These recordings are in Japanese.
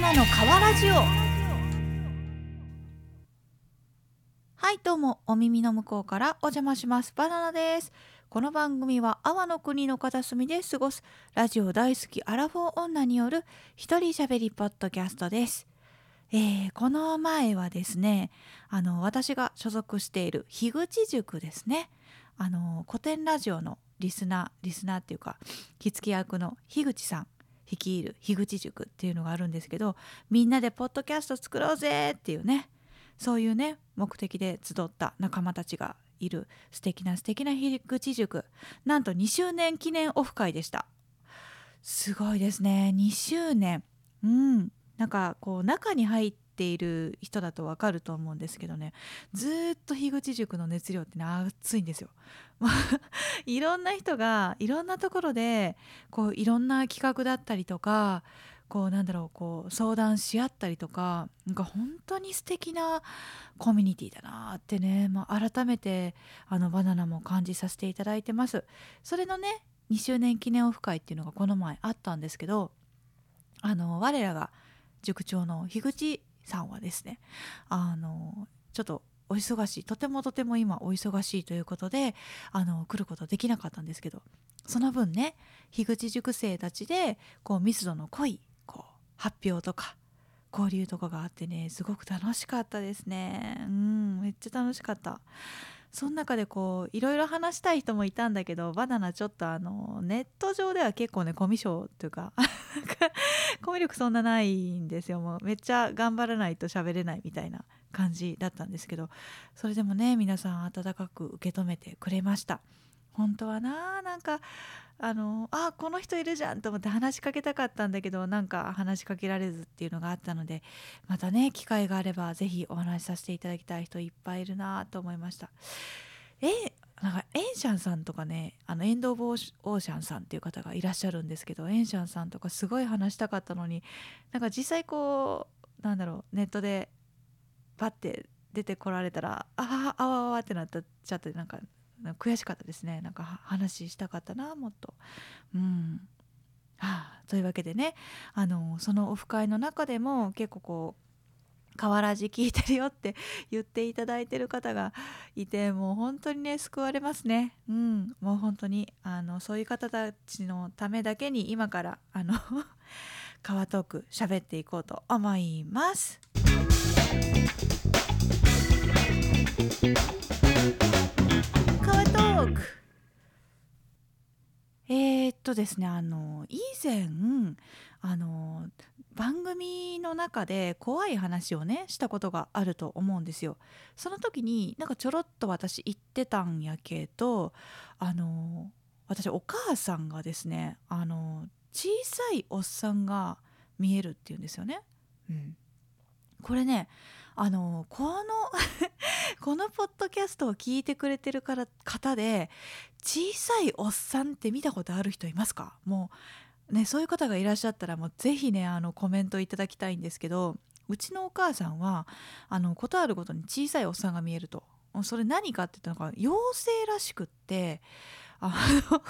ナナの川ラジオはいどうもお耳の向こうからお邪魔します。バナナです。この番組は阿波の国の片隅で過ごす。ラジオ大好きアラフォー女による一人喋りポッドキャストです。えー、この前はですねあの私が所属している樋口塾ですね。あの古典ラジオのリスナーリスナーっていうか着付け役の樋口さん。率いる樋口塾っていうのがあるんですけどみんなでポッドキャスト作ろうぜっていうねそういうね目的で集った仲間たちがいる素敵な素敵な樋口塾。なんと2周年記念オフ会でした。すごいですね。2周年。うん。なんかこう中に入ってている人だと分かると思うんですけどねずっと樋口塾の熱量ってね熱いんですよ。いろんな人がいろんなところでこういろんな企画だったりとかこうなんだろうこう相談し合ったりとかなんか本当に素敵なコミュニティだなってね、まあ、改めてあのバナナも感じさせていただいてます。それのね2周年記念オフ会っていうのがこの前あったんですけどあの我らが塾長の樋口さんはですねあのちょっとお忙しいとてもとても今お忙しいということであの来ることできなかったんですけどその分ね樋口塾生たちでこう密度の濃いこう発表とか交流とかがあってねすごく楽しかったですね。うんめっちゃ楽しかった。その中でこういろいろ話したい人もいたんだけどバナナちょっとあのネット上では結構ねコミュ障っていうかコミュ力そんなないんですよ。もうめっちゃ頑張らないと喋れないみたいな感じだったんですけどそれでもね皆さん温かく受け止めてくれました。本当はななんかあのあこの人いるじゃんと思って話しかけたかったんだけどなんか話しかけられずっていうのがあったのでまたね機会があれば是非お話しさせていただきたい人いっぱいいるなと思いました。えなんかエンシャンさんとかねあのエンド・オブ・オーシャンさんっていう方がいらっしゃるんですけどエンシャンさんとかすごい話したかったのになんか実際こうなんだろうネットでパッて出てこられたらあああわあわってなっちゃってなんか悔しかったですね。なんか話したかったなもっと。うん。はあ、というわけでねあのそのオフ会の中でも結構こう変わらず聞いてるよって 言っていただいてる方がいてもう本当にね救われますねうんもう本当にあのそういう方たちのためだけに今からあの 川トーク喋っていこうと思います。とですねあの以前あの番組の中で怖い話をねしたことがあると思うんですよ。その時になんかちょろっと私言ってたんやけどあの私お母さんがですねあの小さいおっさんが見えるっていうんですよね。うん、これねあのこの このポッドキャストを聞いてくれてるから方で小さいおっさんって見たことある人いますか？もうねそういう方がいらっしゃったらもうぜひねあのコメントいただきたいんですけどうちのお母さんはあのことあるごとに小さいおっさんが見えると。それ何かって言ったのが妖精らしくってあの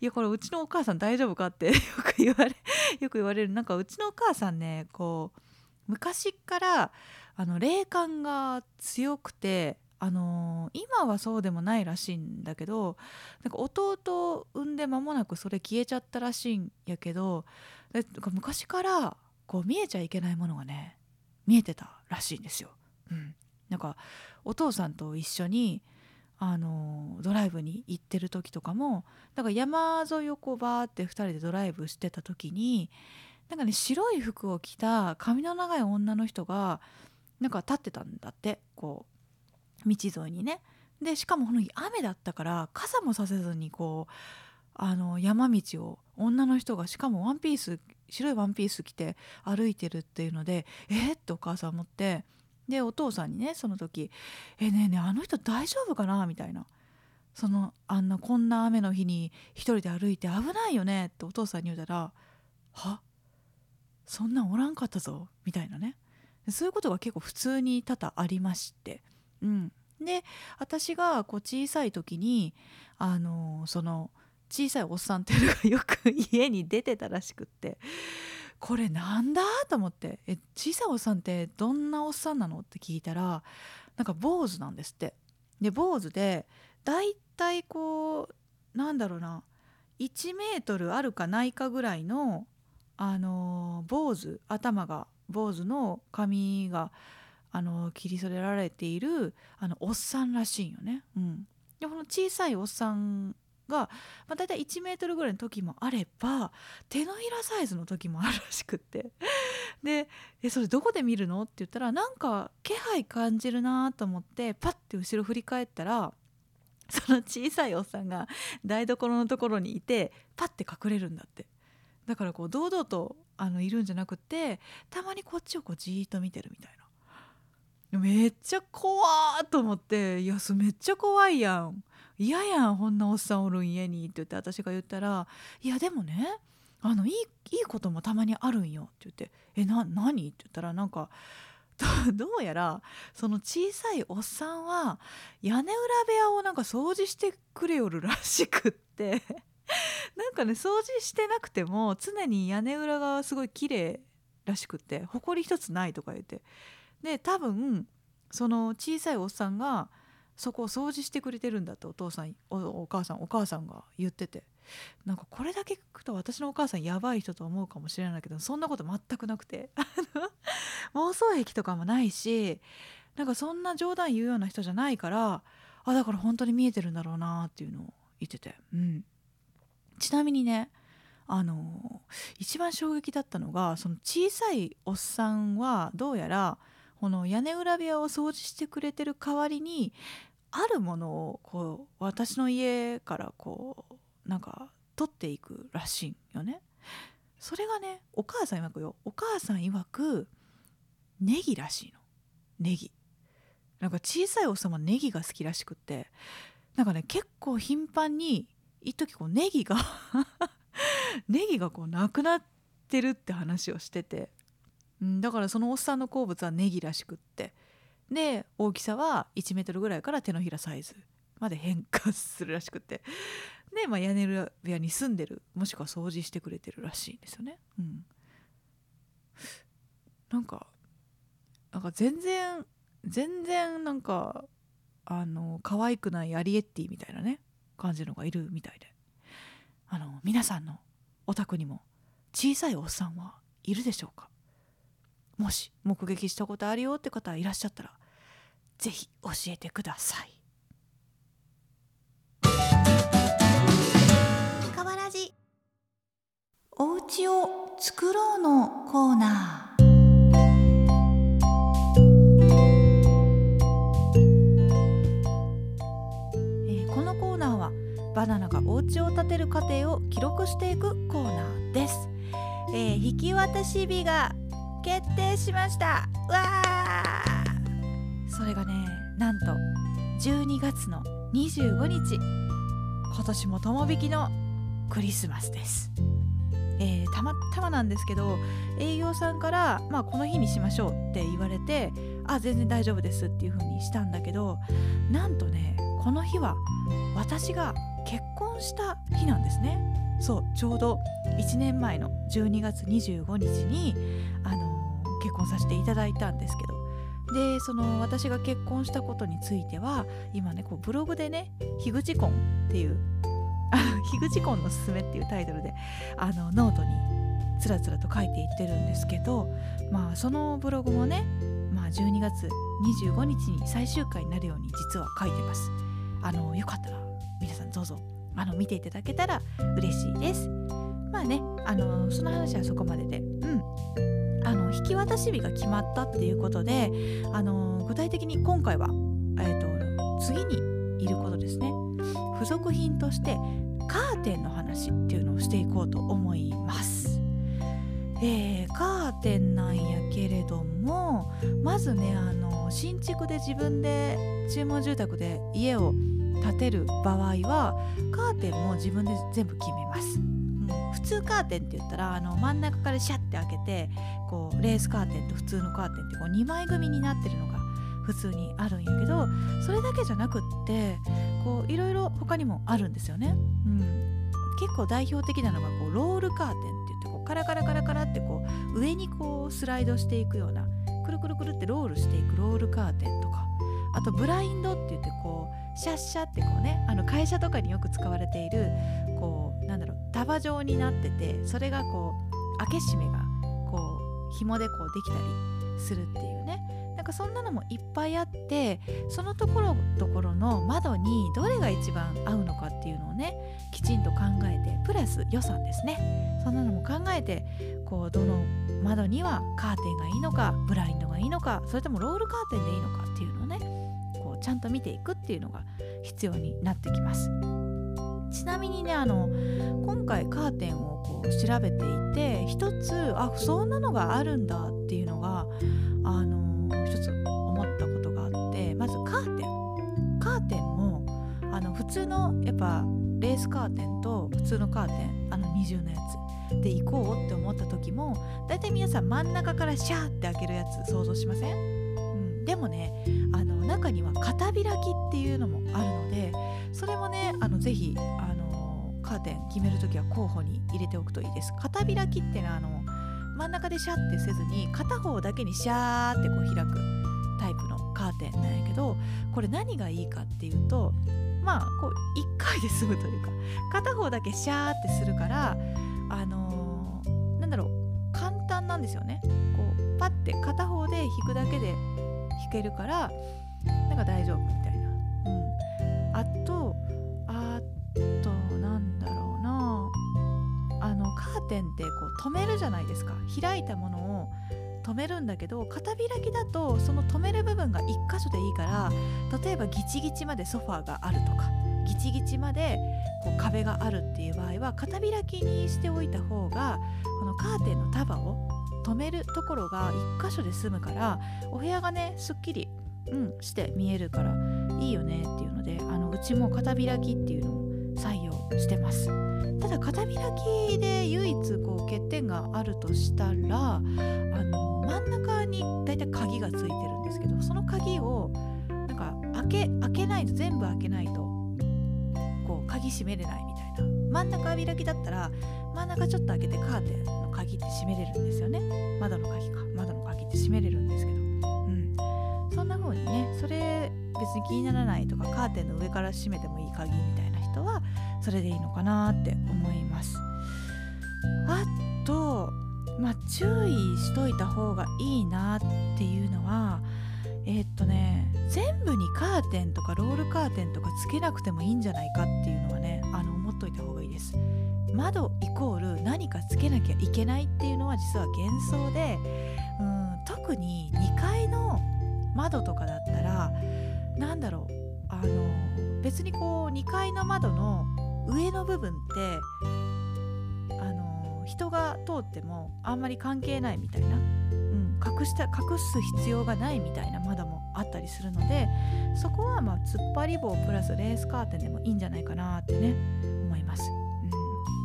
いやこれうちのお母さん大丈夫かって よく言われよく言われる。なんかうちのお母さんねこう昔からあの霊感が強くてあのー、今はそうでもないらしいんだけどなんか弟を産んで間もなくそれ消えちゃったらしいんやけど昔からこう見えちゃいけないものがね見えてたらしいんですよ。うん、なんかお父さんと一緒にあのドライブに行ってる時とかもだか山沿いをこうバーって2人でドライブしてた時になんかね白い服を着た髪の長い女の人がなんか立ってたんだってこう道沿いにね。でしかもこの日雨だったから傘もさせずにこうあの山道を女の人がしかもワンピース白いワンピース着て歩いてるっていうのでえっ、ってお母さん思ってでお父さんにねその時「えねえねえあの人大丈夫かな?」みたいな。そのあんなこんな雨の日に一人で歩いて危ないよね？ってお父さんに言うたら「は？そんなんおらんかったぞ」みたいなね。そういうことが結構普通に多々ありまして、うん、で私がこう小さい時にあのその小さいおっさんっていうのがよく家に出てたらしくって。これなんだと思って。え小さいおっさんってどんなおっさんなのって聞いたらなんか坊主なんですって。で坊主でだいたいこうなんだろうな1メートルあるかないかぐらいのあの坊主頭が坊主の髪があの切り添えられているあのおっさんらしいよね。うん、でこの小さいおっさんが、まあ、大体1メートルぐらいの時もあれば手のひらサイズの時もあるらしくって。でえそれどこで見るの？って言ったらなんか気配感じるなと思ってパッて後ろ振り返ったらその小さいおっさんが台所のところにいてパッて隠れるんだって。だからこう堂々とあのいるんじゃなくてたまにこっちをこうじーっと見てるみたいな。めっちゃ怖ーと思っていやそめっちゃ怖いやん。嫌やんこんなおっさんおるん家にって言って私が言ったら「いやでもねあのいいいいこともたまにあるんよ」って言って「えな何?」って言ったらなんか どうやらその小さいおっさんは屋根裏部屋をなんか掃除してくれよるらしくって。なんかね掃除してなくても常に屋根裏がすごい綺麗らしくて埃一つないとか言って。で多分その小さいおっさんがそこを掃除してくれてるんだってお父さんお母さんお母さんが言ってて。なんかこれだけ聞くと私のお母さんやばい人と思うかもしれないけどそんなこと全くなくて。妄想癖とかもないしなんかそんな冗談言うような人じゃないからあだから本当に見えてるんだろうなっていうのを言ってて、うん、ちなみにねあの一番衝撃だったのがその小さいおっさんはどうやらこの屋根裏部屋を掃除してくれてる代わりにあるものをこう私の家からこうなんか取っていくらしいんよね。それがねお母さん曰くよお母さん曰くネギらしいのネギ。なんか小さいおっさんはネギが好きらしくってなんかね結構頻繁に一時こうネギが ネギがこうなくなってるって話をしてて。うん、だからそのおっさんの好物はネギらしくって。で大きさは1メートルぐらいから手のひらサイズまで変化するらしくて。で、まあ、屋根裏部屋に住んでるもしくは掃除してくれてるらしいんですよね。うん、なんかなんか全然全然なんかあの可愛くないアリエッティみたいなね。感じのがいるみたいで。あの皆さんのお宅にも小さいおっさんはいるでしょうか？もし目撃したことあるよって方いらっしゃったら是非教えてください。かわらじお家を作ろうのコーナー。バナナがお家を建てる過程を記録していくコーナーです。えー、引き渡し日が決定しました。わそれがねなんと12月の25日。今年も友引きのクリスマスです、えー、たまたまなんですけど営業さんから、まあ、この日にしましょうって言われてあ全然大丈夫ですっていう風にしたんだけどなんとねこの日は私が結婚した日なんですねそうちょうど1年前の12月25日にあの結婚させていただいたんですけどでその私が結婚したことについては今ねこうブログでね「樋口婚」っていう「樋口婚のすすめ」っていうタイトルであのノートにつらつらと書いていってるんですけどまあそのブログもね、まあ、12月25日に最終回になるように実は書いてます。あのよかったら皆さんどうぞあの見ていただけたら嬉しいです。まあねあのその話はそこまででうんあの引き渡し日が決まったっていうことであの具体的に今回は、えーと、次にいることですね付属品としてカーテンの話っていうのをしていこうと思います。えー、カーテンなんやけれどもまずねあの新築で自分で注文住宅で家を建てる場合はカーテンも自分で全部決めます。普通カーテンって言ったらあの真ん中からシャッて開けてこうレースカーテンと普通のカーテンってこう2枚組になってるのが普通にあるんやけどそれだけじゃなくってこういろいろ他にもあるんですよね。うん、結構代表的なのがこうロールカーテンって言ってこうカラカラカラカラってこう上にこうスライドしていくようなくるくるくるってロールしていくロールカーテンとかあとブラインドって言ってこうシャッシャってこうねあの会社とかによく使われているこうなんだろう束状になっててそれがこう開け閉めがこう紐でこうできたりするっていうね。なんかそんなのもいっぱいあってそのところどころの窓にどれが一番合うのかっていうのをねきちんと考えてプラス予算ですね。そんなのも考えてこうどの窓にはカーテンがいいのかブラインドがいいのかそれともロールカーテンでいいのかっていうのをねちゃんと見ていくっていうのが必要になってきます。ちなみにねあの今回カーテンをこう調べていて一つあそんなのがあるんだっていうのがあの一つ思ったことがあってまずカーテン。カーテンもあの普通のやっぱレースカーテンと普通のカーテンあの二重のやつで行こうって思った時も大体皆さん真ん中からシャーって開けるやつ想像しません、うん、でもねあの中には片開きっていうのもあるのでそれもねあのぜひあのカーテン決める時は候補に入れておくといいです。片開きっていうのはあの真ん中でシャッてせずに片方だけにシャーってこう開くタイプのカーテンなんやけどこれ何がいいかっていうとまあこう1回で済むというか片方だけシャーってするからあのー、なんだろう簡単なんですよね。こうパッて片方で引くだけで引けるからなんか大丈夫みたいな、うん、あとあとなんだろうな。あのカーテンってこう止めるじゃないですか。開いたものを止めるんだけど片開きだとその止める部分が1箇所でいいから例えばギチギチまでソファーがあるとかギチギチまでこう壁があるっていう場合は片開きにしておいた方がこのカーテンの束を止めるところが1箇所で済むからお部屋がねすっきり、うん、して見えるからいいよねっていうのであのうちも片開きっていうのを採用してます。ただ片開きで唯一こう欠点があるとしたらあの真ん中にだいたい鍵がついてるんですけどその鍵をなんか開け開けないと全部開けないとこう鍵閉めれないみたいな真ん中開きだったら真ん中ちょっと開けてカーテンの鍵って閉めれるんですよね。窓の鍵か。窓の鍵って閉めれるんですけど。うん。そんな風にねそれ別に気にならないとかカーテンの上から閉めてもいい鍵みたいな人はそれでいいのかなって思います。あとまあ注意しといた方がいいなっていうのはえー、っとね全部にカーテンとかロールカーテンとかつけなくてもいいんじゃないかっていうのはね窓イコール何かつけなきゃいけないっていうのは実は幻想でうん特に2階の窓とかだったらなんだろうあの別にこう2階の窓の上の部分ってあの人が通ってもあんまり関係ないみたいな、うん、隠した隠す必要がないみたいな窓もあったりするのでそこはまあ突っ張り棒プラスレースカーテンでもいいんじゃないかなってね思います、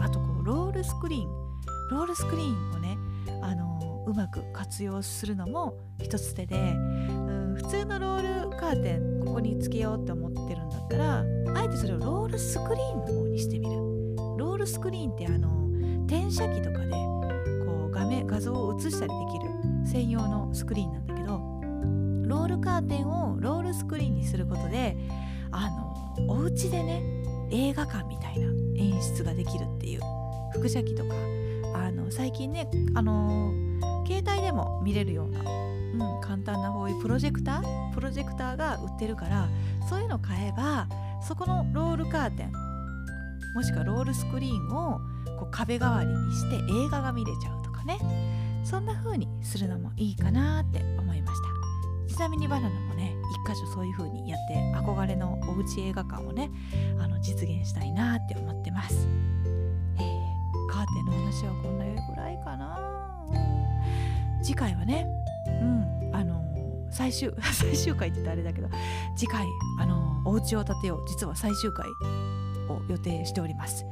あとこうロールスクリーンロールスクリーンをねあのうまく活用するのも一つ手で、うん、普通のロールカーテンここにつけようって思ってるんだったらあえてそれをロールスクリーンの方にしてみる。ロールスクリーンってあの転写機とかでこう画面画像を映したりできる専用のスクリーンなんだけどロールカーテンをロールスクリーンにすることであのお家でね映画館みたいな演出ができるっていう。輻射機とか。あの最近ねあの携帯でも見れるような、うん、簡単なこういうプロジェクター？プロジェクターが売ってるからそういうの買えばそこのロールカーテンもしくはロールスクリーンをこう壁代わりにして映画が見れちゃうとかね。そんな風にするのもいいかなって思いました。ちなみにバナナもね一箇所そういう風にやってうち映画館をねあの実現したいなって思ってます、えー、カーテンの話はこんなぐらいかな。次回はねうんあのー、最終 最終回って言ったらあれだけど次回あのー、お家を建てよう。実は最終回を予定しております。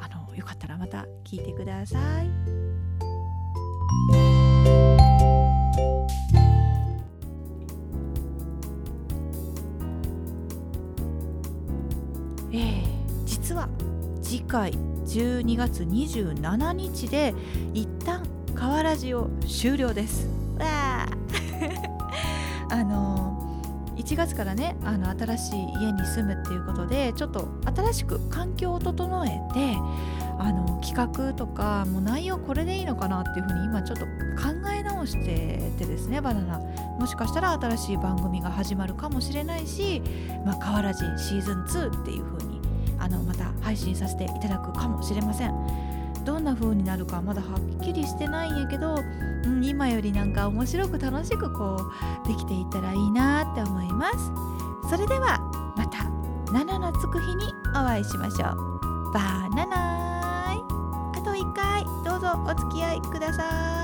あのよかったらまた聞いてください。えー、実は次回12月27日で一旦河原寺を終了です。わあ。の1月からねあの新しい家に住むっていうことでちょっと新しく環境を整えてあの企画とかもう内容これでいいのかなっていうふうに今ちょっと考え直しててですねバナナ。もしかしたら新しい番組が始まるかもしれないし「まあ、河原寺シーズン2」っていうふうにあのまた配信させていただくかもしれません。どんな風になるかまだはっきりしてないんやけど、うん、今よりなんか面白く楽しくこうできていったらいいなって思います。それではまた7のつく日にお会いしましょう。バナナーあと1回。どうぞお付き合いください。